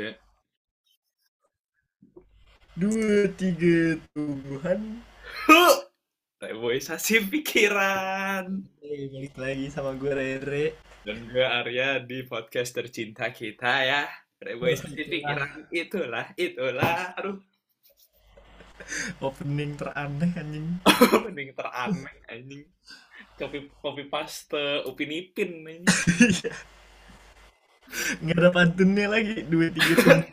Ya. Dua, tiga, tumbuhan. Reboisasi pikiran. Eh, balik lagi sama gue Rere. Dan gue Arya di podcast tercinta kita ya. Reboisasi pikiran. Itulah, itulah. Aduh, Opening teraneh anjing. mending teraneh anjing. Copy, copy paste Upin Ipin anjing. Nggak ada pantunnya lagi. Dua, tiga.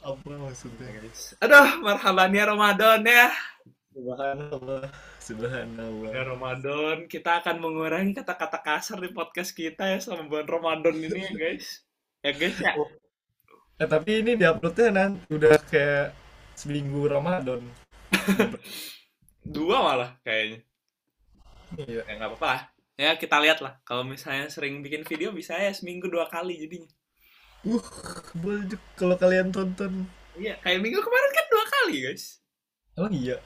Apa maksudnya guys? Aduh, marhaban ya Ramadan ya. Subhanallah. Ya Subhanallah. Ramadan, kita akan mengurangi kata-kata kasar di podcast kita ya selama bulan Ramadan ini ya guys. Ya guys ya. Eh, tapi ini diuploadnya nanti udah kayak seminggu Ramadan. Dua malah kayaknya. Iya. Ya nggak apa-apa. Ya kita lihat lah. Kalau misalnya sering bikin video bisa ya seminggu dua kali jadinya. Uh, boleh kalau kalian tonton. Iya, kayak minggu kemarin kan dua kali guys. Emang iya.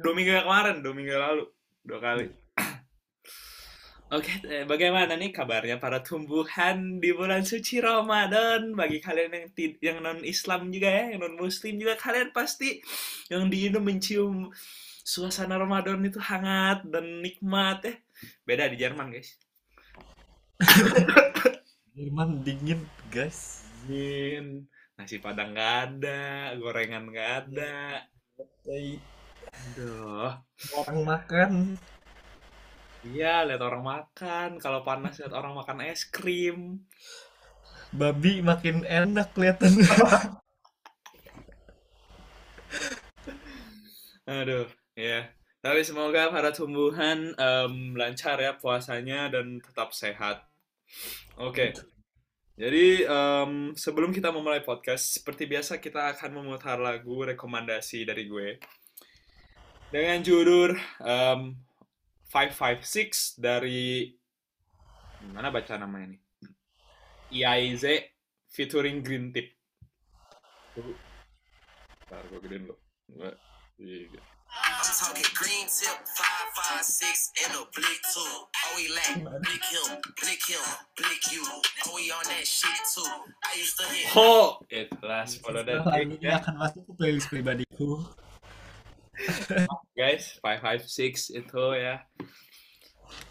Dua minggu kemarin, dua minggu lalu. Dua kali. Oke, eh, bagaimana nih kabarnya para tumbuhan di bulan suci Ramadan? Bagi kalian yang yang non Islam juga ya, yang non Muslim juga kalian pasti yang di Indo mencium suasana Ramadan itu hangat dan nikmat ya. Beda di Jerman guys. Jerman dingin, guys. Dingin, nasi padang nggak ada, gorengan nggak ada. Aduh. Orang makan. Iya, lihat orang makan. Kalau panas lihat orang makan es krim. Babi makin enak kelihatan. Aduh, ya. Tapi semoga para tumbuhan em, lancar ya puasanya dan tetap sehat. Oke. Jadi em, sebelum kita memulai podcast, seperti biasa kita akan memutar lagu rekomendasi dari gue dengan judul em, 556 dari mana baca namanya nih? IAIZ featuring Green Tip. Bentar, gue gedein. Dua, tiga. I'm talking green tip, five, five, six, and a blick too. Oh, we lack, blick him, blick him, blick you. Oh, we on that shit too. I used to hit. Ho, itulah follow that Setelah link ini ya, akan masuk ke playlist pribadiku. guys. 556 itu ya.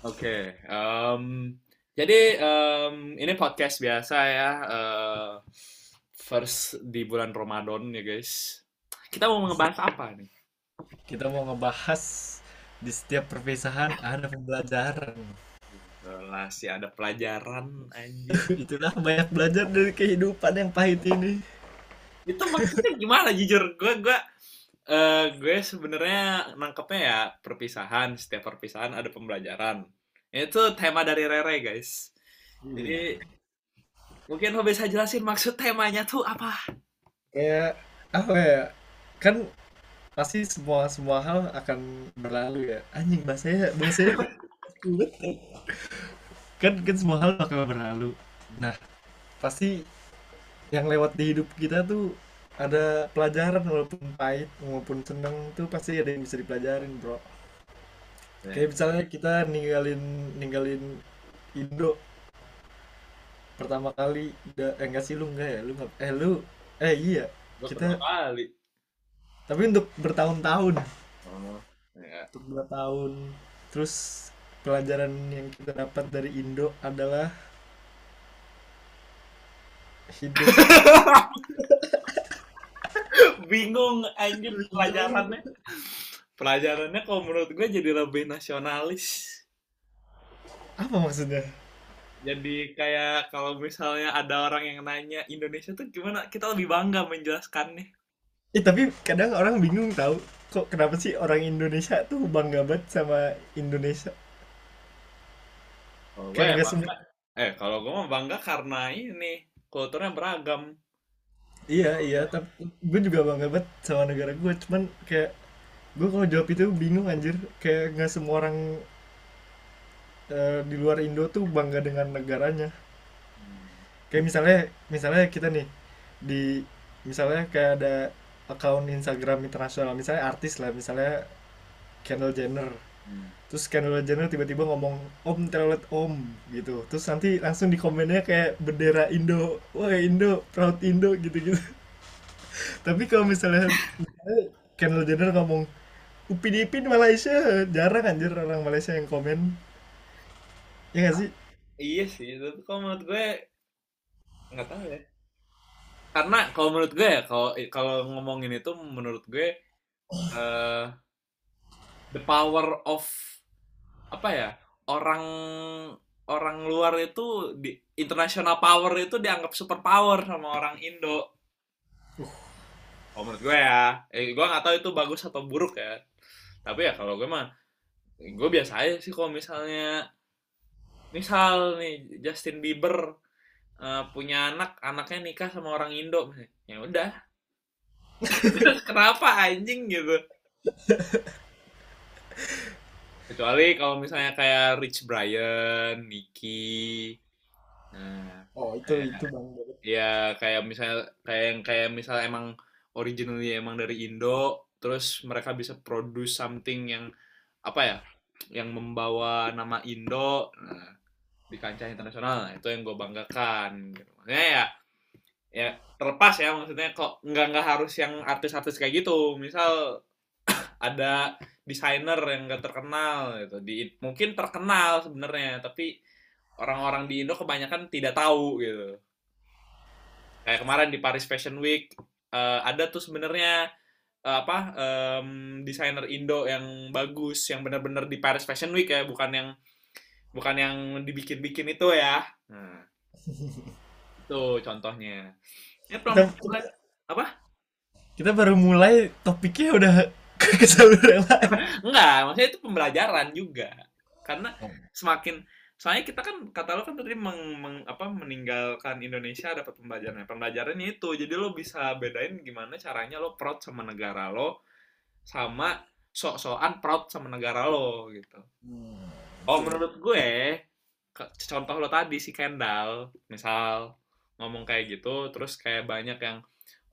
Oke, em, jadi em, ini podcast biasa ya. eh, first di bulan Ramadan ya guys. Kita mau ngebahas apa nih? Kita mau ngebahas di setiap perpisahan ada pembelajaran. Lah sih ada pelajaran anjir. Itulah banyak belajar dari kehidupan yang pahit ini. Itu maksudnya gimana jujur? Gue gue eh, gue sebenarnya nangkepnya ya perpisahan. Setiap perpisahan ada pembelajaran. Itu tema dari Rere guys. Jadi mungkin lo bisa jelasin maksud temanya tuh apa? kayak apa ya? Kan pasti semua semua hal akan berlalu ya. Anjing bahasanya bahasanya sulit. kan kan semua hal bakal berlalu. Nah, pasti yang lewat di hidup kita tuh ada pelajaran walaupun pahit maupun seneng tuh pasti ada yang bisa dipelajarin bro kayak misalnya kita ninggalin ninggalin Indo pertama kali udah eh enggak sih lu enggak ya lu nggak eh lu eh iya kita- pertama kali. Tapi untuk bertahun-tahun Oh, ya. untuk bertahun terus pelajaran yang kita dapat dari Indo adalah hidup Bingung anjir pelajarannya. Pelajarannya kalau menurut gue jadi lebih nasionalis. apa maksudnya Jadi kayak kalau misalnya ada orang yang nanya Indonesia tuh gimana, kita lebih bangga menjelaskannya. Eh tapi kadang orang bingung tahu kok kenapa sih orang Indonesia tuh bangga banget sama Indonesia. Kalau gue ya eh kalau gue mah bangga karena ini kulturnya beragam. Iya iya tapi gue juga bangga banget sama negara gue cuman kayak gue kalau jawab itu bingung anjir kayak nggak semua orang eh, di luar Indo tuh bangga dengan negaranya. Kayak misalnya misalnya kita nih di misalnya kayak ada akun Instagram internasional. Misalnya artis lah misalnya Kendall Jenner. Terus Kendall Jenner tiba-tiba ngomong om telolet om gitu. Terus nanti langsung di komennya kayak bendera Indo wah Indo proud Indo gitu-gitu. Tapi kalau misalnya, misalnya Kendall Jenner ngomong Upin Ipin Malaysia jarang anjir orang Malaysia yang komen. Ya gak sih? Iya sih, tapi kalau menurut gue nggak tahu ya. Karena kalau menurut gue ya, kalau kalau ngomongin itu menurut gue eh the power of apa ya orang orang luar itu di international power itu dianggap super power sama orang Indo. Kalau menurut gue ya, eh, gue nggak tahu itu bagus atau buruk ya. Tapi ya kalau gue mah, gue biasa aja sih kalau misalnya misal nih Justin Bieber eh, punya anak anaknya nikah sama orang Indo. Ya udah. Kenapa anjing gitu? Kecuali kalau misalnya kayak Rich Brian, Nicki. Nah oh itu kayak itu bang ya kayak misalnya kayak yang kayak misalnya emang originally emang dari Indo terus mereka bisa produce something yang apa ya yang membawa nama Indo. Nah, di kancah internasional. Nah, itu yang gue banggakan gitu. Maksudnya ya ya terlepas ya maksudnya kok nggak nggak harus yang artis-artis kayak gitu. Misal ada desainer yang gak terkenal gitu. Di mungkin terkenal sebenarnya tapi orang-orang di Indo kebanyakan tidak tahu gitu. Kayak kemarin di Paris Fashion Week eh, ada tuh sebenarnya eh, apa em, desainer Indo yang bagus yang benar-benar di Paris Fashion Week ya bukan yang bukan yang dibikin-bikin itu ya. Nah itu contohnya. Ya kita, apa? kita baru mulai topiknya udah ke saluran yang lain. Enggak maksudnya itu pembelajaran juga. Karena semakin soalnya kita kan kata lo kan tadi meng, meng- apa meninggalkan Indonesia dapat pembelajaran. Pembelajarannya itu jadi lo bisa bedain gimana caranya lo proud sama negara lo sama sok-sokan proud sama negara lo gitu Oh menurut gue contoh lo tadi si Kendall misal ngomong kayak gitu terus kayak banyak yang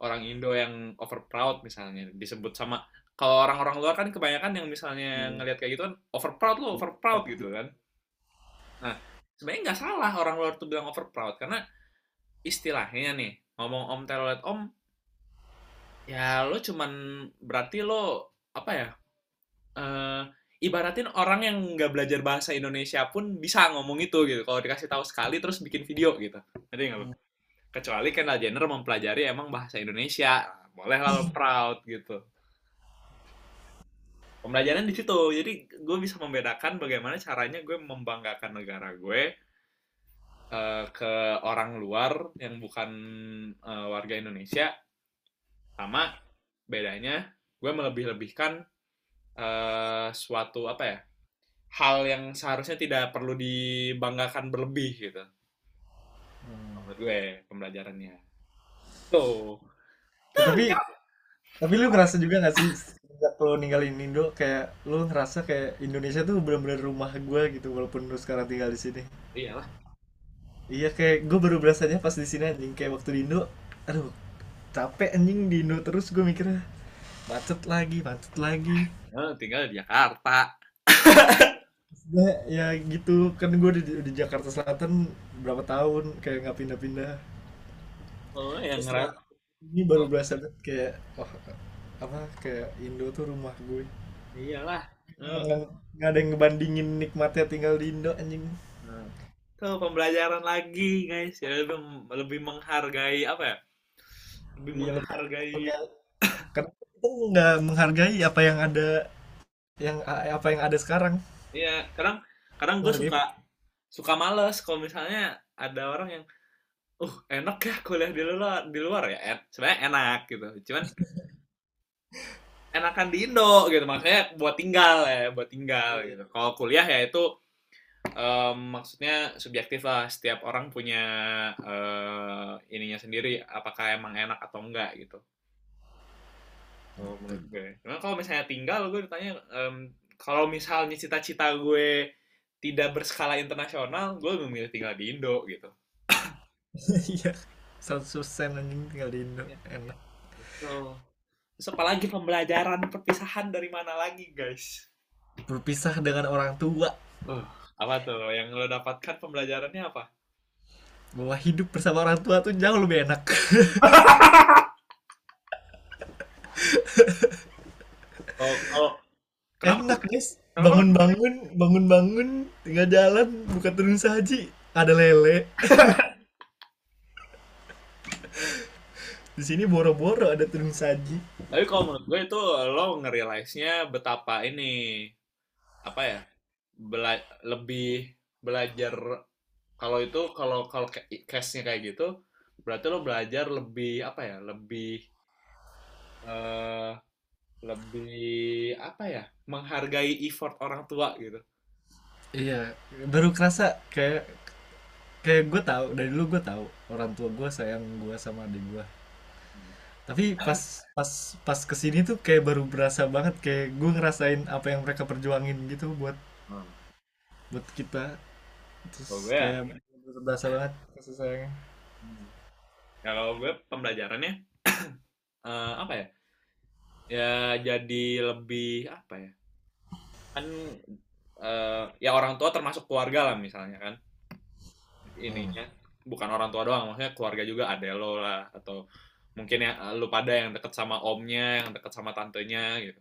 orang Indo yang over proud misalnya disebut sama kalau orang-orang luar kan kebanyakan yang misalnya Hmm. ngelihat kayak gitu kan over proud lo over proud gitu kan nah sebenarnya nggak salah orang luar tuh bilang over proud karena istilahnya nih ngomong om telolet om ya lo cuman berarti lo apa ya eh ibaratin orang yang nggak belajar bahasa Indonesia pun bisa ngomong itu gitu. Kalau dikasih tahu sekali terus bikin video gitu. Ngerti nggak lo? kecuali Kendall Jenner mempelajari emang bahasa Indonesia. Nah, boleh lah proud gitu. Pembelajaran di situ. Jadi gue bisa membedakan bagaimana caranya gue membanggakan negara gue eh, ke orang luar yang bukan eh, warga Indonesia. Sama bedanya gue melebih-lebihkan eh, suatu apa ya hal yang seharusnya tidak perlu dibanggakan berlebih gitu. Menurut gue pembelajarannya. Tuh. Tapi tapi lu ngerasa juga gak sih sejak lu ninggalin Indo kayak lu ngerasa kayak Indonesia tuh benar-benar rumah gua gitu walaupun lu sekarang tinggal di sini? Iyalah. Iya kayak gue baru berasanya pas di sini anjing kayak waktu di Indo aduh capek anjing di Indo terus gue mikirnya macet lagi macet lagi. Eh, tinggal di Jakarta. Nah, ya gitu. Kan gue di, di Jakarta Selatan berapa tahun kayak nggak pindah-pindah. Oh yang ngeras ini baru berasa kayak wah apa kayak Indo tuh rumah gue iyalah. Nggak nggak ada yang ngebandingin nikmatnya tinggal di Indo anjing. Nah, tuh pembelajaran lagi guys. Ya lebih, lebih menghargai apa ya? Lebih Iya, menghargai karena kita nggak menghargai apa yang ada yang apa yang ada sekarang. Iya, kadang kadang gue Menghargai- suka suka males kalau misalnya ada orang yang uh enak ya kuliah di luar di luar ya? En- sebenarnya enak gitu. Cuman enakan di Indo gitu makanya buat tinggal ya buat tinggal gitu. Kalau kuliah ya itu em, maksudnya subjektif lah setiap orang punya eh, ininya sendiri apakah emang enak atau enggak gitu Oh, menurut gue. Cuma kalau misalnya tinggal, gue ditanya, em, kalau misalnya cita-cita gue tidak berskala internasional, gue memilih tinggal di Indo gitu. iya 100% anjing tinggal di Indo enak So, terus apalagi pembelajaran perpisahan dari mana lagi, guys? berpisah dengan orang tua Uh, apa tuh yang lo dapatkan pembelajarannya apa? bahwa hidup bersama orang tua tuh jauh lebih enak Oh, oh. Enak guys bangun-bangun bangun-bangun tinggal jalan buka turun saji ada lele di sini boro-boro ada turun saji Tapi kalau menurut gue itu lo nge-realize-nya betapa ini apa ya? Bela lebih belajar kalau itu kalau kalau ca- case-nya kayak gitu berarti lo belajar lebih apa ya? Lebih eh lebih apa ya? Menghargai effort orang tua gitu. iya baru kerasa kayak kayak gue tahu dari dulu gue tahu orang tua gue sayang gue sama adik gue tapi pas pas pas ke sini tuh kayak baru berasa banget kayak gue ngerasain apa yang mereka perjuangin gitu buat Hmm. buat kita terus Kalau gue ya- kayak bener berasa banget kasih sayangnya Kalau gue pembelajarannya eh, apa ya? Ya jadi lebih apa ya? Kan eh, ya orang tua termasuk keluarga lah misalnya kan. Ininya bukan orang tua doang, maksudnya keluarga juga ada lo lah atau mungkin ya lu pada yang deket sama omnya, yang deket sama tantenya gitu.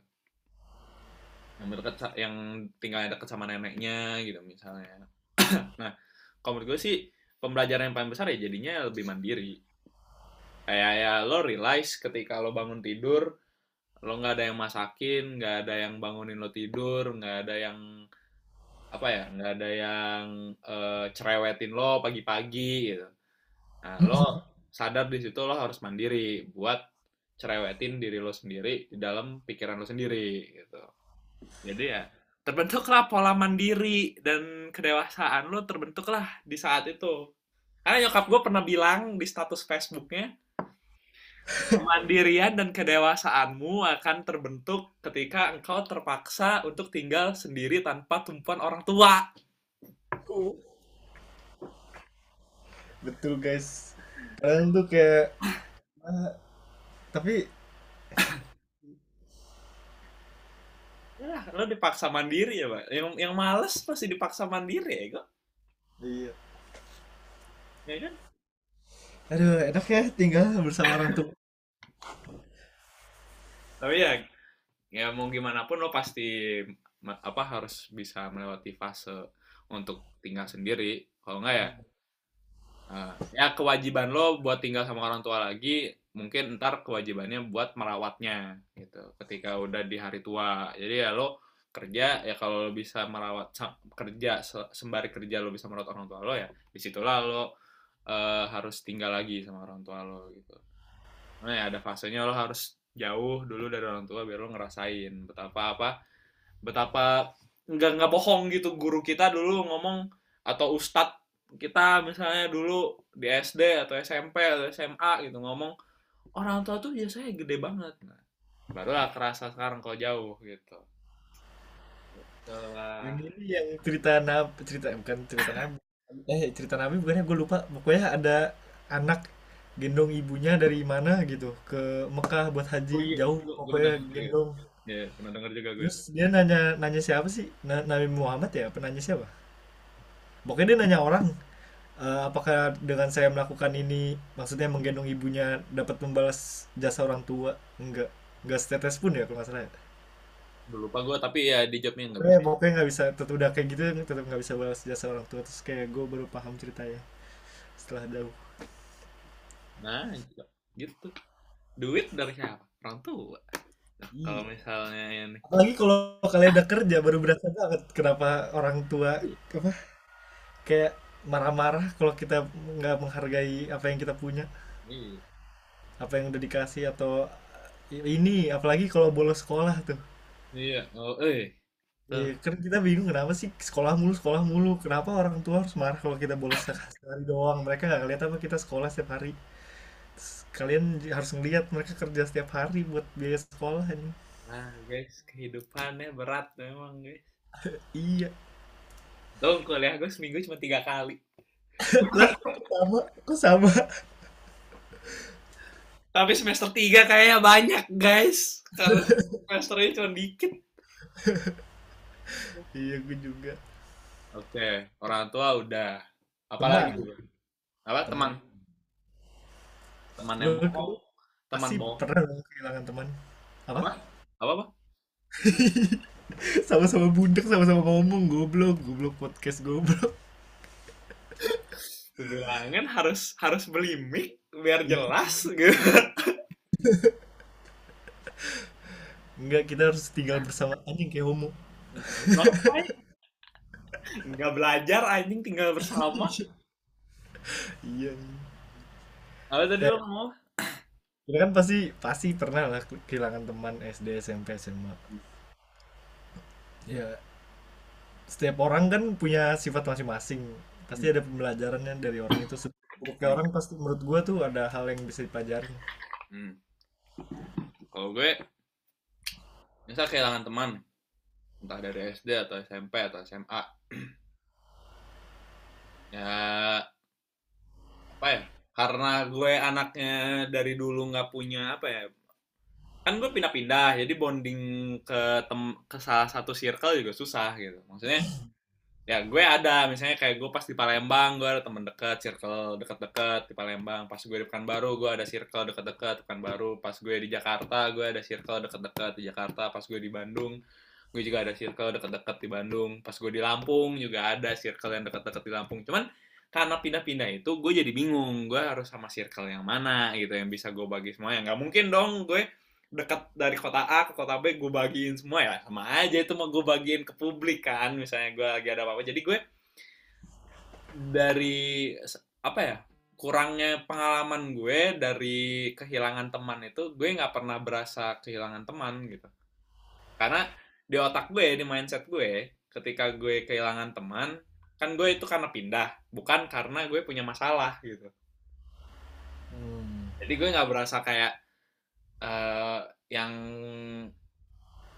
Yang deket yang tinggalnya deket sama neneknya gitu misalnya. nah, kalau menurut gue sih pembelajaran yang paling besar ya jadinya lebih mandiri kayak ya lo realize ketika lo bangun tidur lo nggak ada yang masakin nggak ada yang bangunin lo tidur nggak ada yang apa ya nggak ada yang eh, cerewetin lo pagi-pagi gitu. Nah lo sadar di situ lo harus mandiri buat cerewetin diri lo sendiri di dalam pikiran lo sendiri gitu. Jadi ya terbentuklah pola mandiri dan kedewasaan lo terbentuklah di saat itu. Karena nyokap gue pernah bilang di status Facebooknya Kemandirian dan kedewasaanmu akan terbentuk ketika engkau terpaksa untuk tinggal sendiri tanpa tumpuan orang tua. betul guys kadang tuh kayak ah, tapi Ya, lo dipaksa mandiri ya, Pak. Yang yang males pasti dipaksa mandiri ya, kok. iya Ya kan? Aduh enak ya tinggal bersama orang tua. Tapi ya ya mau gimana pun lo pasti apa harus bisa melewati fase untuk tinggal sendiri. Kalau enggak ya eh, ya kewajiban lo buat tinggal sama orang tua lagi mungkin ntar kewajibannya buat merawatnya gitu. Ketika udah di hari tua. Jadi ya lo kerja ya kalau lo bisa merawat kerja se- sembari kerja lo bisa merawat orang tua lo ya di situlah lo eh, harus tinggal lagi sama orang tua lo gitu. Nah ya ada fasenya lo harus jauh dulu dari orang tua biar lo ngerasain betapa apa betapa nggak nggak bohong gitu. Guru kita dulu ngomong atau ustadz kita misalnya dulu di SD atau SMP atau SMA gitu ngomong orang tua tuh biasanya gede banget. Nah, barulah kerasa sekarang kalau jauh gitu. Lah. yang ini yang cerita nabi cerita bukan cerita nabi eh cerita nabi bukannya gue lupa. Pokoknya ada anak gendong ibunya dari mana gitu ke Mekah buat haji Oh iya, jauh pokoknya gendong. Ya pernah denger juga gue terus dia nanya nanya siapa sih? Na- Nabi Muhammad ya penanya siapa? Pokoknya dia nanya orang "Eh, apakah dengan saya melakukan ini maksudnya menggendong ibunya dapat membalas jasa orang tua? Enggak. Enggak setetes pun ya kalau nggak salah ya. Lupa gue tapi ya di jawabnya nggak Pokoknya, bisa. pokoknya nggak bisa tetap udah kayak gitu tetap nggak bisa balas jasa orang tua. Terus kayak gue baru paham ceritanya setelah jauh nah gitu. Duit dari siapa? Orang tua. Iya. kalau misalnya ini apalagi kalau kalian udah kerja baru berasa banget kenapa orang tua apa kayak marah-marah kalau kita nggak menghargai apa yang kita punya. Iya. apa yang udah dikasih atau ini apalagi kalau bolos sekolah tuh Iya, oh, eh. Iya, kan kita bingung kenapa sih sekolah mulu sekolah mulu? Kenapa orang tua harus marah kalau kita bolos sekali doang? Mereka nggak ngeliat apa kita sekolah setiap hari. Terus kalian harus ngeliat mereka kerja setiap hari buat biaya sekolah ini. Nah, guys, kehidupannya berat memang, guys. iya. Tuh, kuliah gue seminggu cuma tiga kali. lah sama? Kok sama Tapi semester tiga kayaknya banyak, guys. Kalau semesternya cuma dikit. iya gue juga Oke, orang tua udah. Apalagi Teman. gue? Apa teman? Teman yang mau, teman pasti mau. pernah kehilangan teman apa Apa? Apa apa? sama-sama bundek sama-sama ngomong goblok goblok podcast goblok Bilangin harus harus beli mic biar jelas gitu. enggak kita harus tinggal bersama anjing kayak homo Ngapain? Nggak belajar anjing tinggal bersama. iya Apa tadi Ya. lo mau? kita kan pasti pasti pernah lah kehilangan teman SD SMP SMA ya setiap orang kan punya sifat masing-masing pasti ada pembelajarannya dari orang itu setiap orang pasti menurut gua tuh ada hal yang bisa dipelajarin Hmm. Kalau gue, misal kehilangan teman, entah dari SD atau SMP atau SMA, ya apa ya? Karena gue anaknya dari dulu nggak punya apa ya? Kan gue pindah-pindah, jadi bonding ke tem ke salah satu circle juga susah gitu. Maksudnya ya gue ada misalnya kayak gue pas di Palembang gue ada temen deket circle deket-deket di Palembang. Pas gue di Pekanbaru gue ada circle deket-deket Pekanbaru. Pas gue di Jakarta gue ada circle deket-deket di Jakarta. Pas gue di Bandung gue juga ada circle deket-deket di Bandung. Pas gue di Lampung juga ada circle yang deket-deket di Lampung. Cuman karena pindah-pindah itu gue jadi bingung. Gue harus sama circle yang mana gitu yang bisa gue bagi semua ya nggak mungkin dong gue dekat dari kota A ke kota B gue bagiin semua ya. Sama aja itu mau gue bagiin ke publik kan misalnya gue lagi ada apa-apa. Jadi gue dari apa ya kurangnya pengalaman gue dari kehilangan teman itu gue nggak pernah berasa kehilangan teman gitu. Karena di otak gue di mindset gue ketika gue kehilangan teman kan gue itu karena pindah bukan karena gue punya masalah gitu. Hmm. jadi gue nggak berasa kayak eh yang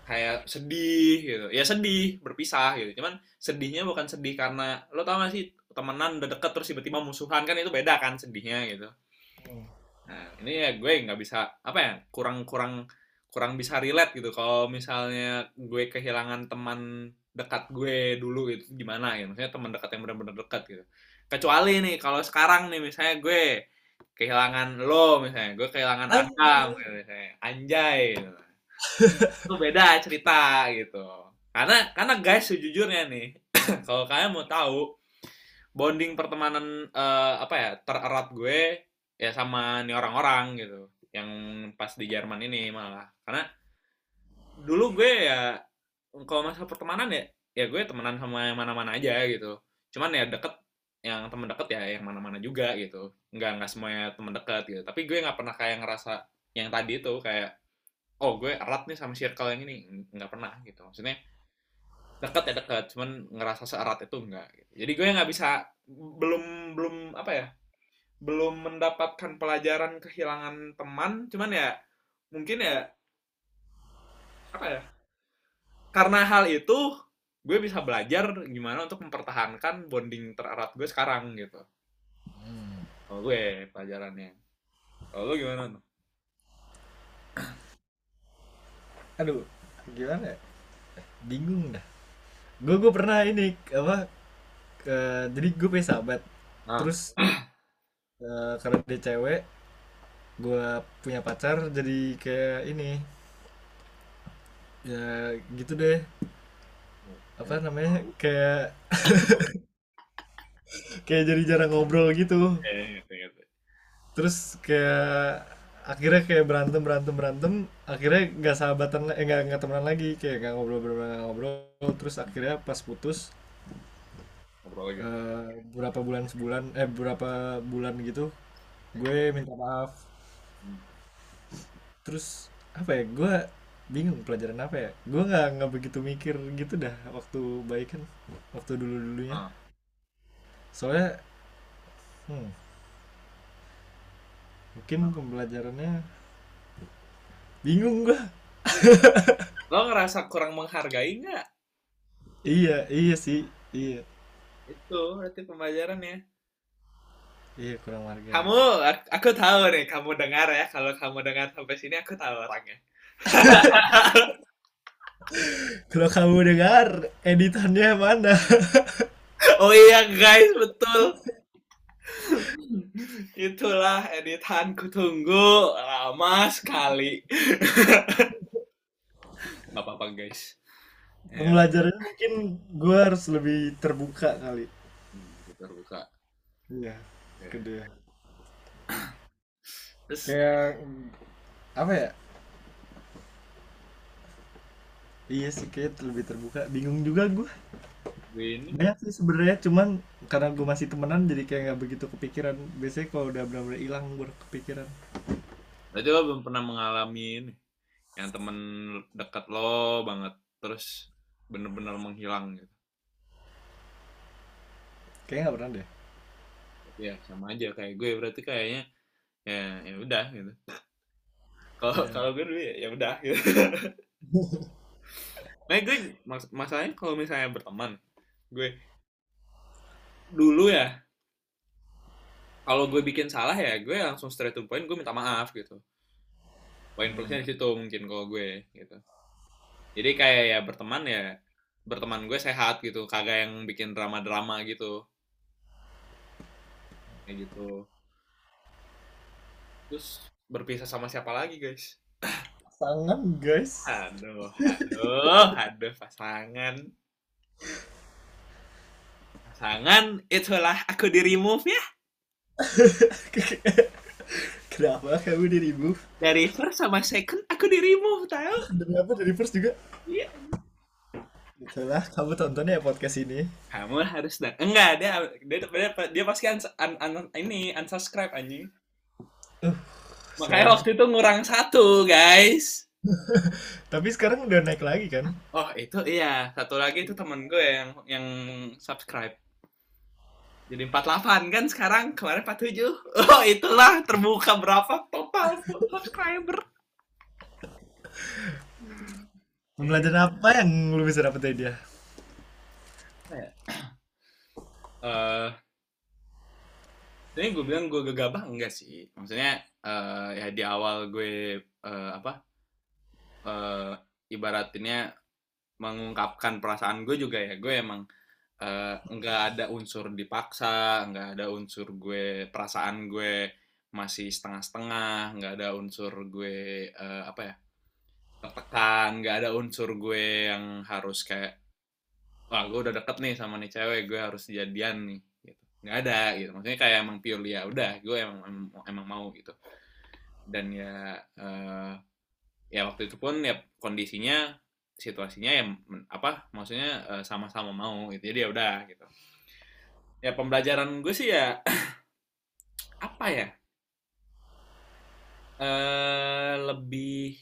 kayak sedih gitu. Ya sedih berpisah gitu. Cuman sedihnya bukan sedih karena lo tau gak sih temenan udah deket terus tiba-tiba musuhan kan itu beda kan sedihnya gitu. Hmm. nah ini ya gue nggak bisa apa ya kurang kurang kurang bisa relate gitu. Kalau misalnya gue kehilangan teman dekat gue dulu itu gimana ya maksudnya teman dekat yang benar-benar dekat gitu. Kecuali nih kalau sekarang nih misalnya gue kehilangan lo misalnya. Gue kehilangan. Akam gitu, misalnya. Anjay gitu. itu beda cerita gitu. Karena karena guys sejujurnya nih kalau kalian mau tahu bonding pertemanan eh, apa ya tererat gue ya sama nih orang-orang gitu. Yang pas di Jerman ini malah. Karena dulu gue ya kalau masalah pertemanan ya ya gue temenan sama yang mana-mana aja gitu. Cuman ya deket yang temen deket ya yang mana-mana juga gitu. Nggak nggak semuanya temen deket gitu. Tapi gue nggak pernah kayak ngerasa yang tadi itu kayak oh gue erat nih sama circle yang ini. Nggak pernah gitu. Maksudnya deket ya deket cuman ngerasa seerat itu enggak gitu. jadi gue nggak bisa belum belum apa ya belum mendapatkan pelajaran kehilangan teman. Cuman ya mungkin ya apa ya karena hal itu gue bisa belajar gimana untuk mempertahankan bonding tererat gue sekarang gitu. Hmm. kalau gue pelajarannya. Kalau lu gimana tuh aduh gimana ya? bingung dah. Gue gue pernah ini apa ke- jadi gue punya sahabat. Ah. terus eh, karena dia cewek gue punya pacar jadi kayak ini. Ya gitu deh apa namanya? Kayak kayak jadi jarang ngobrol gitu. Eh, gitu, gitu. terus kayak akhirnya kayak berantem berantem berantem. Akhirnya nggak sahabatan eh nggak nggak temenan lagi. Kayak nggak ngobrol ngobrol ngobrol. Terus akhirnya pas putus ngobrol lagi. eh, beberapa bulan sebulan eh beberapa bulan gitu gue minta maaf. Terus apa ya gue bingung pelajaran apa ya? Gue nggak nggak begitu mikir gitu dah waktu baikan waktu dulu dulunya Ah. soalnya hmm, mungkin pembelajarannya bingung gue lo ngerasa kurang menghargai nggak? Iya iya sih iya. Itu berarti pembelajarannya iya kurang warga kamu aku tahu nih kamu dengar ya. Kalau kamu dengar sampai sini aku tahu orangnya Kalau kamu dengar editannya mana? Oh iya guys, betul. Itulah editanku tunggu lama sekali. Gak apa-apa guys. Ya, Pembelajarannya mungkin gue harus lebih terbuka kali. terbuka. Iya, Ya. kedua. Terus Kayak apa ya? Iya sih kayak lebih terbuka. Bingung juga gue. gue ini Banyak sih sebenarnya, cuman karena gue masih temenan jadi kayak nggak begitu kepikiran. Biasanya kalau udah benar-benar hilang baru kepikiran. berarti lo belum pernah mengalami ini yang temen dekat lo banget terus bener-bener menghilang gitu. Kayaknya nggak pernah deh. Ya sama aja kayak gue berarti kayaknya ya ya udah gitu. Kalau Ya. kalau gue ya ya udah gitu. Nah gue mas- masalahnya kalau misalnya berteman gue dulu ya kalau gue bikin salah ya gue langsung straight to point gue minta maaf gitu. Poin plusnya di situ mungkin kalau gue gitu. Jadi kayak ya berteman ya berteman gue sehat gitu kagak yang bikin drama-drama gitu. Kayak gitu. Terus berpisah sama siapa lagi guys Pasangan guys. aduh aduh aduh pasangan pasangan itulah aku di remove ya Kenapa kamu di remove? dari first sama second aku di remove tahu Dari apa? Dari first juga? Iya. Itulah, kamu tonton ya podcast ini. kamu harus dan enggak dia dia dia, dia pasti uns, un, un- ini unsubscribe anjing Uh, makanya waktu itu ngurang satu guys. Tapi sekarang udah naik lagi kan? oh itu iya. Satu lagi itu temen gue yang yang subscribe. Jadi 48 kan sekarang kemarin 47 oh itulah terbuka berapa total subscriber. Pembelajaran apa yang lu bisa dapet dari dia? eh ini gue bilang gue gegabah enggak sih. Maksudnya eh ya di awal gue eh, apa eh ibaratinnya mengungkapkan perasaan gue juga ya gue emang eh, nggak ada unsur dipaksa nggak ada unsur gue perasaan gue masih setengah-setengah nggak ada unsur gue eh, apa ya tertekan nggak ada unsur gue yang harus kayak wah gue udah deket nih sama nih cewek gue harus jadian nih nggak ada gitu. Maksudnya kayak emang purely ya udah gue emang, emang emang mau gitu. Dan ya eh, ya waktu itu pun ya kondisinya situasinya ya apa maksudnya eh, sama-sama mau gitu. Jadi ya udah gitu. Ya pembelajaran gue sih ya apa ya? Eh lebih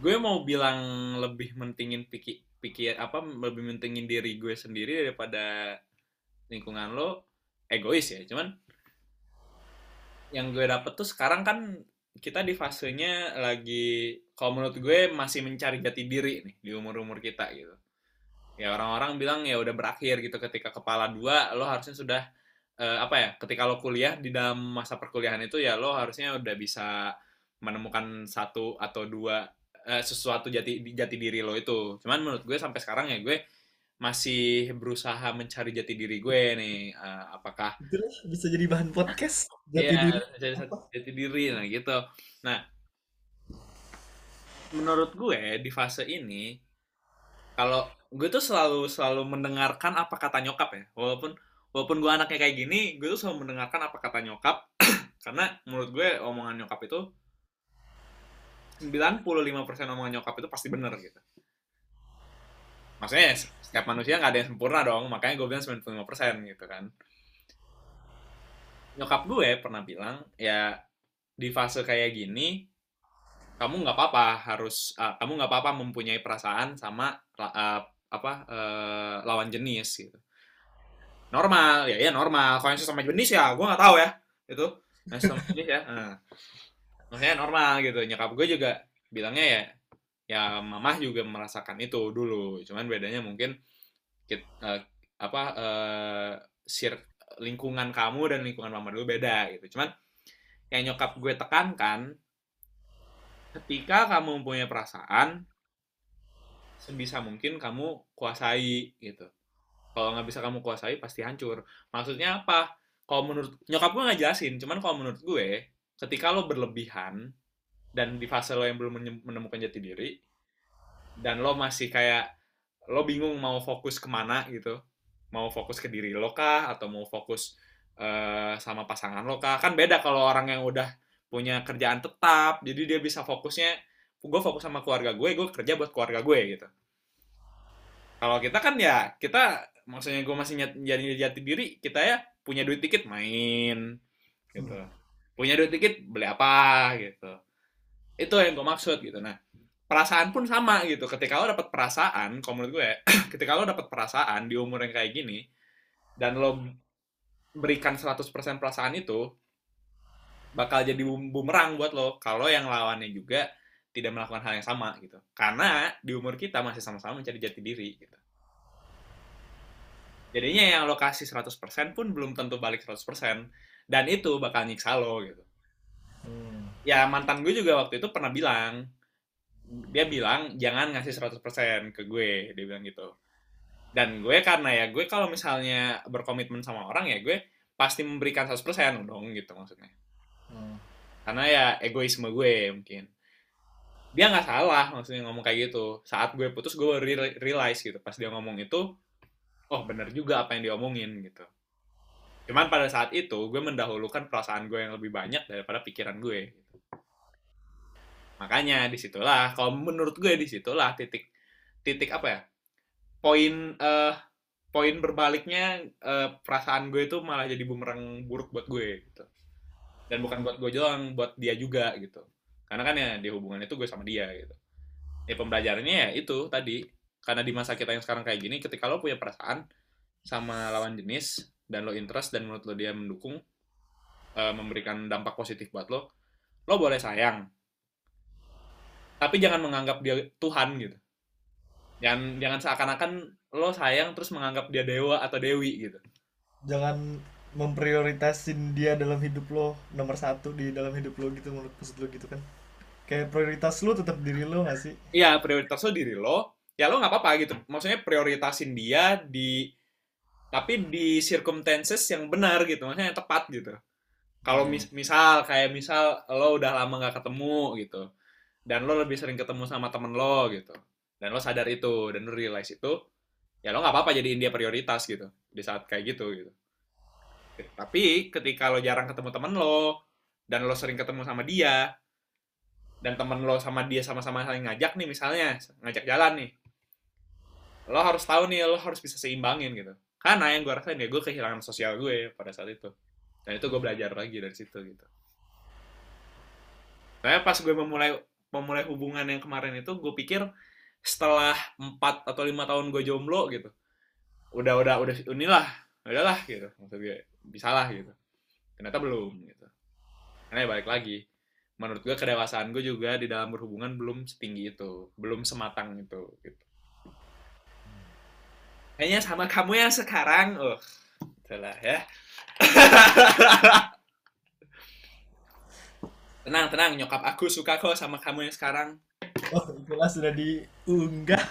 gue mau bilang lebih mentingin pikir pikir apa lebih mentingin diri gue sendiri daripada lingkungan lo egois ya. Cuman yang gue dapet tuh sekarang kan kita di fasenya lagi kalau menurut gue masih mencari jati diri nih di umur umur kita gitu. Ya orang-orang bilang ya udah berakhir gitu ketika kepala dua lo harusnya sudah eh, apa ya ketika lo kuliah di dalam masa perkuliahan itu ya lo harusnya udah bisa menemukan satu atau dua eh, sesuatu jati jati diri lo itu. Cuman menurut gue sampai sekarang ya gue masih berusaha mencari jati diri gue nih Eh, apakah bisa jadi bahan podcast. Jati Iya, diri. jadi jati diri nah gitu. Nah, menurut gue di fase ini kalau gue tuh selalu selalu mendengarkan apa kata nyokap ya. Walaupun walaupun gue anaknya kayak gini, gue tuh selalu mendengarkan apa kata nyokap karena menurut gue omongan nyokap itu 95% omongan nyokap itu pasti bener gitu. Maksudnya setiap manusia nggak ada yang sempurna dong, makanya gue bilang 95% gitu kan. Nyokap gue pernah bilang ya di fase kayak gini kamu nggak apa-apa harus ah, kamu nggak apa-apa mempunyai perasaan sama ah, apa eh, lawan jenis gitu. Normal ya ya normal. Kalau yang sama jenis ya gue nggak tahu ya itu yang sama jenis ya nah. maksudnya normal gitu. Nyokap gue juga bilangnya ya ya mamah juga merasakan itu dulu. Cuman bedanya mungkin kit, eh, apa eh, sir lingkungan kamu dan lingkungan mama dulu beda gitu. Cuman yang nyokap gue tekankan ketika kamu mempunyai perasaan, sebisa mungkin kamu kuasai gitu. Kalau nggak bisa kamu kuasai pasti hancur. Maksudnya apa? Kalau menurut nyokap gue nggak jelasin cuman kalau menurut gue ketika lo berlebihan dan di fase lo yang belum menemukan jati diri dan lo masih kayak lo bingung mau fokus ke mana gitu. Mau fokus ke diri lo kah atau mau fokus eh, sama pasangan lo kah. Kan beda kalau orang yang udah punya kerjaan tetap jadi dia bisa fokusnya gue fokus sama keluarga gue gue kerja buat keluarga gue gitu. Kalau kita kan ya kita maksudnya gue masih jadi jati diri kita ya punya duit dikit main gitu. Punya duit dikit beli apa gitu itu yang gue maksud gitu. Nah perasaan pun sama gitu. Ketika lo dapet perasaan kalau menurut gue ketika lo dapet perasaan di umur yang kayak gini dan lo berikan 100% perasaan itu bakal jadi bum- bumerang buat lo. Kalau yang lawannya juga tidak melakukan hal yang sama gitu. Karena di umur kita masih sama-sama mencari jati diri gitu. Jadinya yang lo kasih 100% pun belum tentu balik 100% dan itu bakal nyiksa lo gitu. Ya mantan gue juga waktu itu pernah bilang dia bilang jangan ngasih 100% ke gue dia bilang gitu. Dan gue karena ya gue kalau misalnya berkomitmen sama orang ya gue pasti memberikan 100% dong gitu maksudnya. Hmm. karena ya egoisme gue mungkin. Dia nggak salah maksudnya ngomong kayak gitu. Saat gue putus gue baru re- realize gitu pas dia ngomong itu oh bener juga apa yang dia omongin gitu. Cuman pada saat itu gue mendahulukan perasaan gue yang lebih banyak daripada pikiran gue. gitu. Makanya di situlah kalau menurut gue di situlah titik titik apa ya poin eh poin berbaliknya eh, perasaan gue itu malah jadi bumerang buruk buat gue gitu. Dan bukan buat gue doang buat dia juga gitu. Karena kan ya di hubungan itu gue sama dia gitu. Ya pembelajarannya ya itu tadi karena di masa kita yang sekarang kayak gini ketika lo punya perasaan sama lawan jenis dan lo interest dan menurut lo dia mendukung eh, memberikan dampak positif buat lo lo boleh sayang tapi jangan menganggap dia Tuhan gitu. Jangan jangan seakan-akan lo sayang terus menganggap dia dewa atau dewi gitu. Jangan memprioritasin dia dalam hidup lo nomor satu di dalam hidup lo gitu menurut maksud lo gitu kan. Kayak prioritas lo tetap diri lo gak sih? Iya, prioritas lo diri lo, ya lo nggak apa-apa gitu. Maksudnya prioritasin dia di, tapi di circumstances yang benar gitu, maksudnya yang tepat gitu. Kalau mis- misal, kayak misal lo udah lama nggak ketemu gitu, dan lo lebih sering ketemu sama temen lo gitu, dan lo sadar itu, dan lo realize itu, ya lo nggak apa-apa jadiin dia prioritas gitu, di saat kayak gitu gitu. Tapi ketika lo jarang ketemu temen lo, dan lo sering ketemu sama dia, dan temen lo sama dia sama-sama saling ngajak nih misalnya ngajak jalan nih lo harus tahu nih lo harus bisa seimbangin gitu. Karena yang gue rasain ya gue kehilangan sosial gue pada saat itu. Dan itu gue belajar lagi dari situ gitu. Saya pas gue memulai memulai hubungan yang kemarin itu gue pikir setelah 4 atau lima tahun gue jomblo gitu udah udah udah inilah udahlah gitu maksud gue bisalah gitu ternyata belum gitu karena ya balik lagi menurut gue kedewasaan gue juga di dalam berhubungan belum setinggi itu, belum sematang itu gitu. Kayaknya sama kamu yang sekarang, oh, itulah ya. tenang, tenang, nyokap aku suka kok sama kamu yang sekarang. oh itulah sudah diunggah.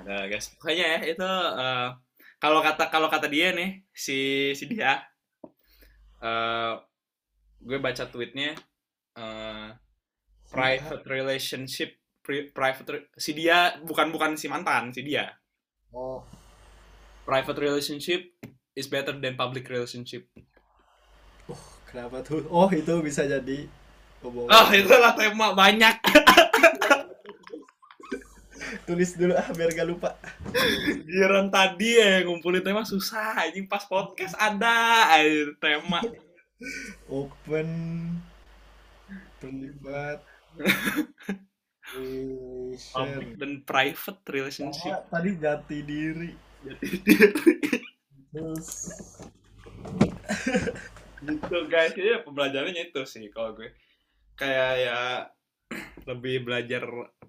Ada guys, pokoknya ya itu eh, kalau kata kalau kata dia nih si si dia, eh, gue baca tweetnya eh, private relationship pri- private re- si dia bukan bukan si mantan si dia. Oh. Private relationship is better than public relationship. Kenapa tuh? Oh itu bisa jadi omongan oh itulah tema banyak. Tulis dulu ah biar gak lupa. Giran tadi ya ngumpulin tema susah anjing pas podcast ada aja tema. Open terlibat public dan private relationship. Ah, tadi jati diri. Jati diri. Gitu guys. Ya pembelajarannya itu sih kalau gue. Kayak ya lebih belajar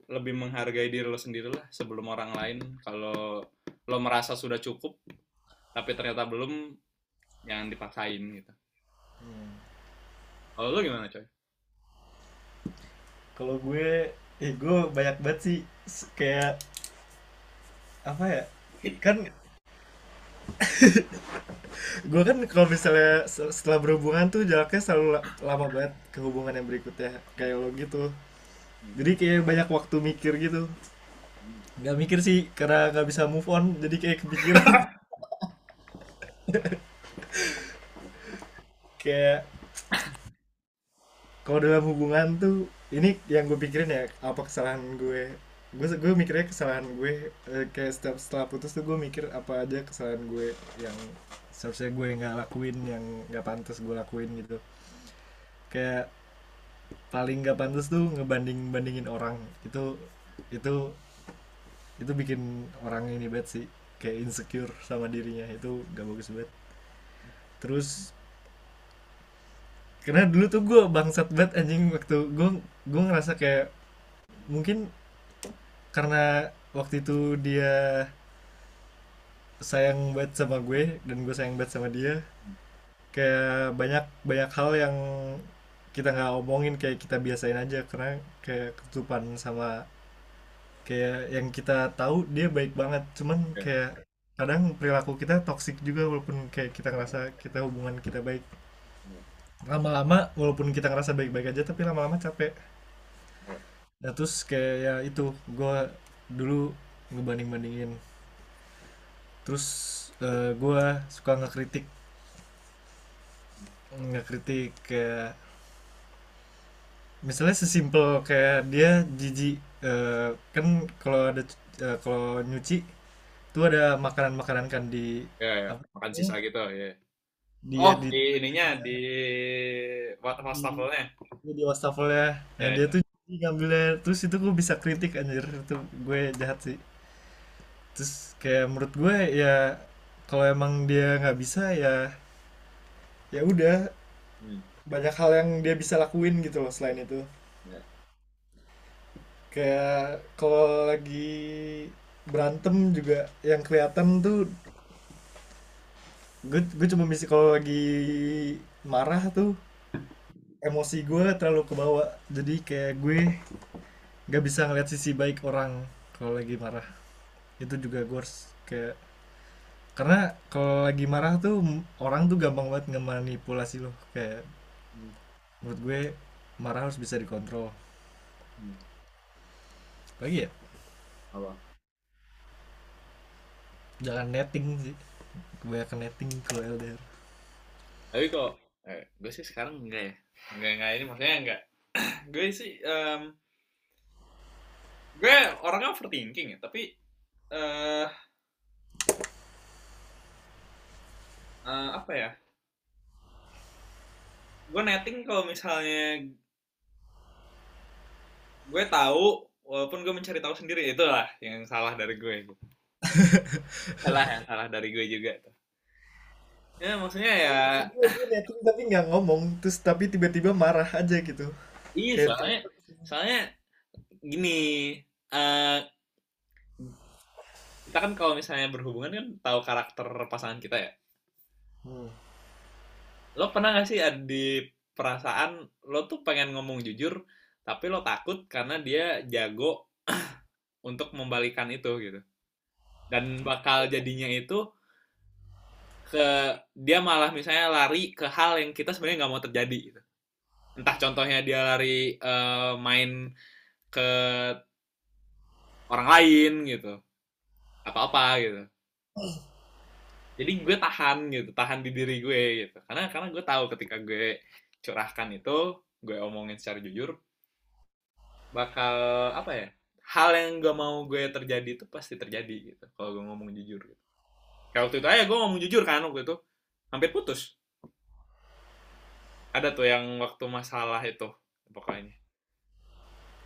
lebih menghargai diri lo sendiri lah sebelum orang lain. Kalau lo merasa sudah cukup tapi ternyata belum jangan dipaksain gitu. Hmm. kalau lo gimana coy? Kalau gue eh gue banyak banget sih. Kayak apa ya? Kan gue kan kalau misalnya se- setelah berhubungan tuh jaraknya selalu la- lama banget ke hubungan yang berikutnya kayak lo gitu. Jadi kayak banyak waktu mikir gitu. Nggak mikir sih karena nggak bisa move on jadi kayak kepikiran. Kayak kalau dalam hubungan tuh ini yang gue pikirin ya apa kesalahan gue gue gue mikirnya kesalahan gue eh, kayak setiap setelah putus tuh gue mikir apa aja kesalahan gue yang seharusnya gue nggak lakuin yang nggak pantas gue lakuin gitu. Kayak paling nggak pantas tuh ngebanding bandingin orang. Itu itu itu bikin orang ini banget sih kayak insecure sama dirinya. Itu gak bagus banget. Terus karena dulu tuh gue bangsat banget anjing waktu gue gue ngerasa kayak mungkin karena waktu itu dia sayang banget sama gue dan gue sayang banget sama dia. Kayak banyak banyak hal yang kita nggak omongin kayak kita biasain aja. Karena kayak ketutupan sama kayak yang kita tahu dia baik banget. Cuman kayak kadang perilaku kita toksik juga walaupun kayak kita ngerasa kita hubungan kita baik. Lama-lama walaupun kita ngerasa baik-baik aja tapi lama-lama capek nah terus kayak ya itu gue dulu ngebanding-bandingin terus eh, gue suka ngekritik ngekritik kayak misalnya sesimpel kayak dia jijik eh, kan kalau ada eh, kalau nyuci tuh ada makanan-makanan kan di Ya, ya. apa Makan sisa gitu, ya. di Oh, di di ininya, di wa- wastafelnya. di, di wastafelnya Ya, nah dia ya. tuh ngambilnya terus itu gue bisa kritik anjir itu gue jahat sih terus kayak menurut gue ya kalau emang dia nggak bisa ya ya udah Hmm. banyak hal yang dia bisa lakuin gitu loh selain itu Ya. kayak kalau lagi berantem juga yang kelihatan tuh gue gue cuma bisa kalau lagi marah tuh emosi gue terlalu kebawa jadi kayak gue nggak bisa ngeliat sisi baik orang kalau lagi marah. Itu juga gue harus kayak karena kalau lagi marah tuh orang tuh gampang banget ngemanipulasi lo. Kayak menurut gue marah harus bisa dikontrol. Hmm. lagi ya? Apa? jangan netting sih. Kebanyakan netting kalau LDR Tapi kok, eh, gue sih sekarang enggak ya. Enggak, enggak ini maksudnya enggak. gue sih, em, gue orangnya overthinking ya, tapi eh eh, apa ya? Gue netting kalau misalnya gue tahu, walaupun gue mencari tahu sendiri, itulah yang salah dari gue. Gitu. Salah yang salah dari gue juga tuh. Ya maksudnya ya gue gue netting tapi nggak ngomong terus tapi tiba-tiba marah aja gitu Iya, Kayak- soalnya soalnya gini, eh kita kan kalau misalnya berhubungan kan tahu karakter pasangan kita ya. Hmm. Lo pernah gak sih ada di perasaan lo tuh pengen ngomong jujur, tapi lo takut karena dia jago untuk membalikan itu gitu. Dan bakal jadinya itu ke dia malah misalnya lari ke hal yang kita sebenarnya nggak mau terjadi gitu. Entah contohnya dia lari eh, main ke orang lain gitu. Atau apa gitu. Jadi gue tahan gitu, tahan di diri gue gitu. Karena karena gue tahu ketika gue curahkan itu, gue omongin secara jujur bakal apa ya? Hal yang gak mau gue terjadi itu pasti terjadi gitu. Kalau gue ngomong jujur gitu. Kayak waktu itu aja gue ngomong jujur kan waktu itu. Hampir putus. Ada tuh yang waktu masalah itu pokoknya.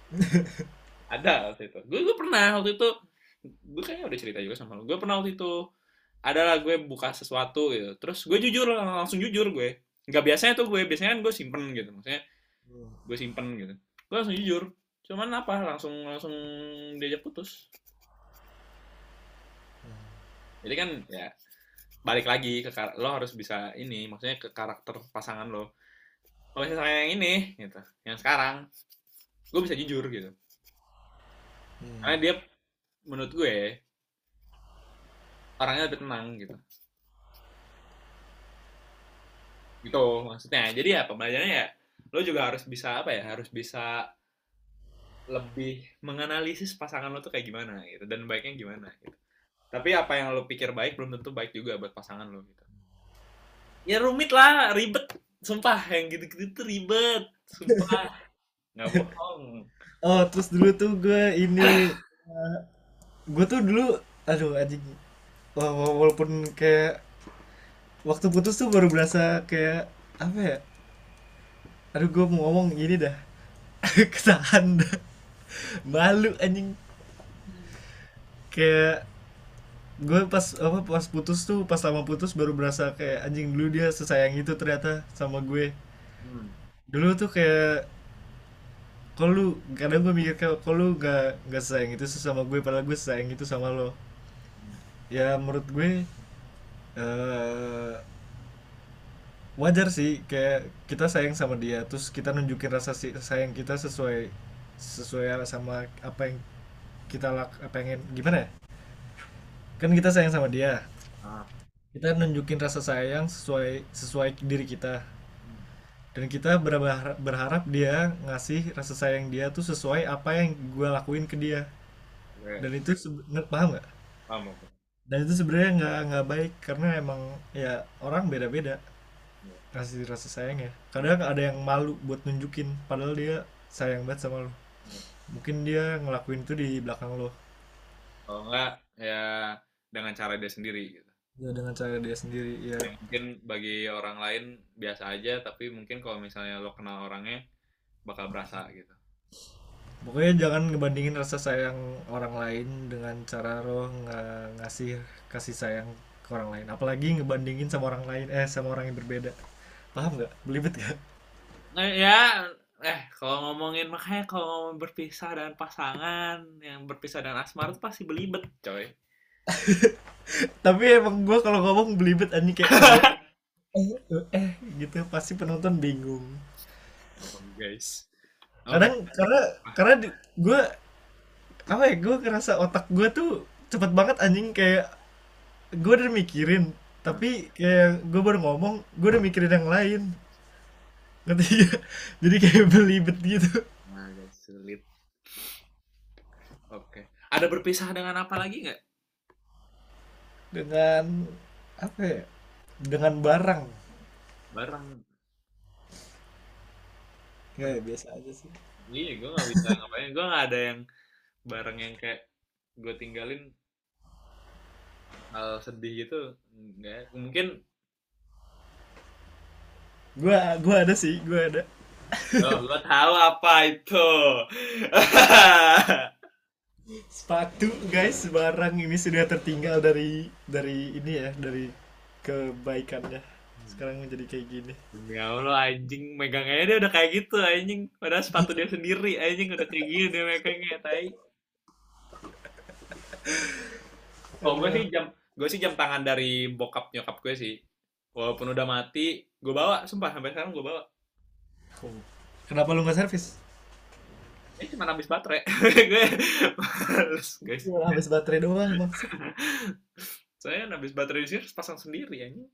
Ada waktu itu. Gue gue pernah waktu itu gue kayaknya udah cerita juga sama lo. Gue pernah waktu itu adalah gue buka sesuatu gitu. Terus gue jujur langsung jujur gue. Nggak biasanya tuh gue biasanya kan gue simpen gitu. Maksudnya gue simpen gitu. Gue langsung jujur. Cuman apa langsung langsung diajak putus. Jadi kan ya balik lagi ke lo harus bisa ini maksudnya ke karakter pasangan lo. Kalau misalnya yang ini gitu, yang sekarang gue bisa jujur gitu. Hmm. karena dia menurut gue orangnya lebih tenang gitu. Gitu maksudnya. Jadi ya pembelajarannya ya lo juga harus bisa apa ya harus bisa lebih menganalisis pasangan lo tuh kayak gimana gitu. Dan baiknya gimana gitu tapi apa yang lo pikir baik belum tentu baik juga buat pasangan lo gitu. Ya rumit lah ribet. Sumpah yang gitu-gitu tuh ribet. Sumpah. Nggak bohong. Oh, terus dulu tuh gue ini gue tuh dulu aduh anjing. Walaupun kayak waktu putus tuh baru berasa kayak apa ya? Aduh gue mau ngomong gini dah. Ketahan dah. Malu anjing. Kayak gue pas apa pas putus tuh pas lama putus baru berasa kayak anjing dulu dia sesayang itu ternyata sama gue. Hmm. dulu tuh kayak kalau lu kadang gue mikir kayak kalau lu gak gak sayang itu sama gue padahal gue sayang itu sama lo. Ya menurut gue eh wajar sih kayak kita sayang sama dia terus kita nunjukin rasa si- sayang kita sesuai sesuai sama apa yang kita lak pengen. Gimana ya kan kita sayang sama dia. Ah. kita nunjukin rasa sayang sesuai sesuai diri kita. Dan kita berharap, berharap dia ngasih rasa sayang dia tuh sesuai apa yang gue lakuin ke dia. Dan itu paham nggak? Paham dan itu sebenarnya nggak nggak baik karena emang ya orang beda-beda. Kasih rasa sayang ya. Kadang ada yang malu buat nunjukin padahal dia sayang banget sama lo mungkin dia ngelakuin itu di belakang lo Kalau enggak ya dengan cara dia sendiri gitu. ya dengan cara dia sendiri ya Yang mungkin bagi orang lain biasa aja tapi mungkin kalau misalnya lo kenal orangnya bakal berasa gitu. pokoknya jangan ngebandingin rasa sayang orang lain dengan cara lo nggak ngasih kasih sayang ke orang lain apalagi ngebandingin sama orang lain eh sama orang yang berbeda paham nggak belibet gak Nah, ya eh kalau ngomongin makanya kalau ngomong berpisah dan pasangan yang berpisah dan asmara itu pasti belibet coy. tapi emang gue kalau ngomong belibet anjing kayak eh, eh, eh gitu pasti penonton bingung guys. Kadang karena karena gue apa ya gue ngerasa otak gue tuh cepet banget anjing kayak gue udah mikirin tapi kayak gue baru ngomong gue udah mikirin yang lain ngerti jadi kayak belibet gitu Nah, guys, sulit. Oke. Ada berpisah dengan apa lagi nggak? Dengan apa ya dengan barang Barang. ya biasa aja sih Iya, gue nggak bisa ngapain. Gue nggak ada yang barang yang kayak gue tinggalin hal sedih gitu. Enggak. Mungkin gue gue ada sih gue ada oh, gue tahu apa itu. sepatu guys barang ini sudah tertinggal dari dari ini ya dari kebaikannya sekarang menjadi kayak gini Demi Allah anjing megangnya dia udah kayak gitu anjing. Padahal sepatu dia sendiri anjing udah kayak gini dia megangnya tai. Oh gue sih jam gue sih jam tangan dari bokap nyokap gue sih. Walaupun udah mati, gue bawa, sumpah sampai sekarang gue bawa. kenapa lu nggak servis Ini cuma habis baterai. gue males guys. Cuma habis baterai doang maksud Saya habis baterai di sini harus pasang sendiri anjing.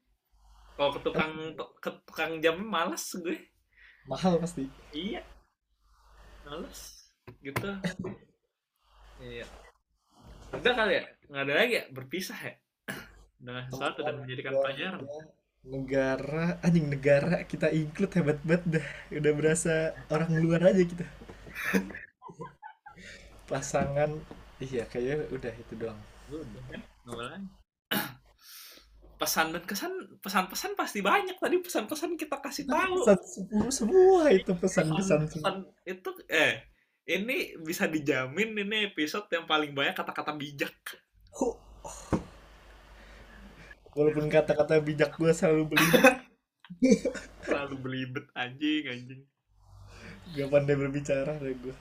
Kalau ke tukang ke tukang jam malas gue. mahal pasti Iya. Males. Gitu. iya. Udah kali ya? Nggak ada lagi ya? Berpisah ya? Dengan sesuatu dan menjadikan pelajaran. negara anjing negara kita include hebat banget dah udah berasa orang luar aja kita pasangan iya kayaknya udah itu doang Udah kan? Pesan dan kesan, pesan-pesan pasti banyak tadi pesan-pesan kita kasih tahu. pesan sepuluh semua itu pesan-pesan. Pesan itu eh ini bisa dijamin ini episode yang paling banyak kata-kata bijak. Oh. walaupun kata-kata bijak gue selalu beli Selalu belibet anjing anjing. Gak pandai berbicara deh gue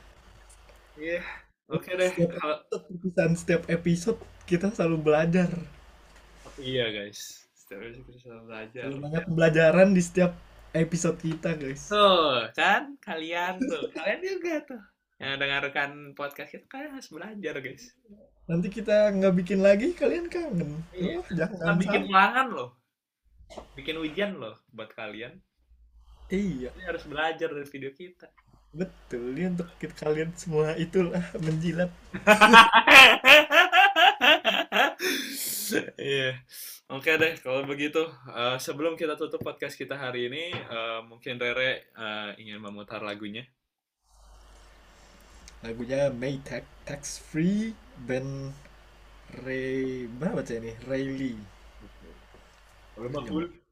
Iya. Oke deh. Kalau perpisahan setiap episode kita selalu belajar iya guys. Setiap episode kita selalu belajar. selalu banyak pembelajaran di setiap episode kita guys Tuh, kan kalian tuh, kalian juga tuh. yang dengarkan podcast kita kalian harus belajar guys Nanti kita nggak bikin lagi, kalian kangen. Iya. Oh, jangan Kita bikin ulangan loh bikin ujian loh buat kalian Iya, Ini harus belajar dari video kita betul. Ini untuk kita- kalian semua itulah menjilat. Iya. Oke deh, kalau begitu eh, sebelum kita tutup podcast kita hari ini, eh, mungkin Rere eh, ingin memutar lagunya. Lagunya Maytag Tax Free band Ray mana baca ini? Rayleigh. Kalau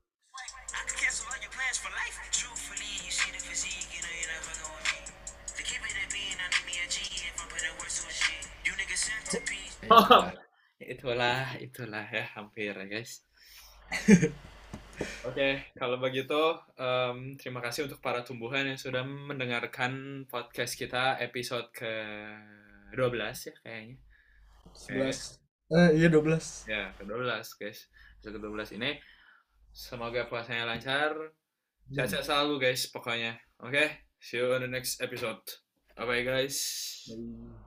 Oh. Itulah, itulah ya, hampir ya guys. Oke, kalau begitu em, terima kasih untuk para tumbuhan yang sudah mendengarkan podcast kita episode ke 12 ya kayaknya. 11. Eh iya 12. Ya, ke-12 guys. Episode ke-12 ini semoga puasanya lancar. Sehat-sehat selalu guys pokoknya. Oke, see you on the next episode. Bye bye guys. Bye.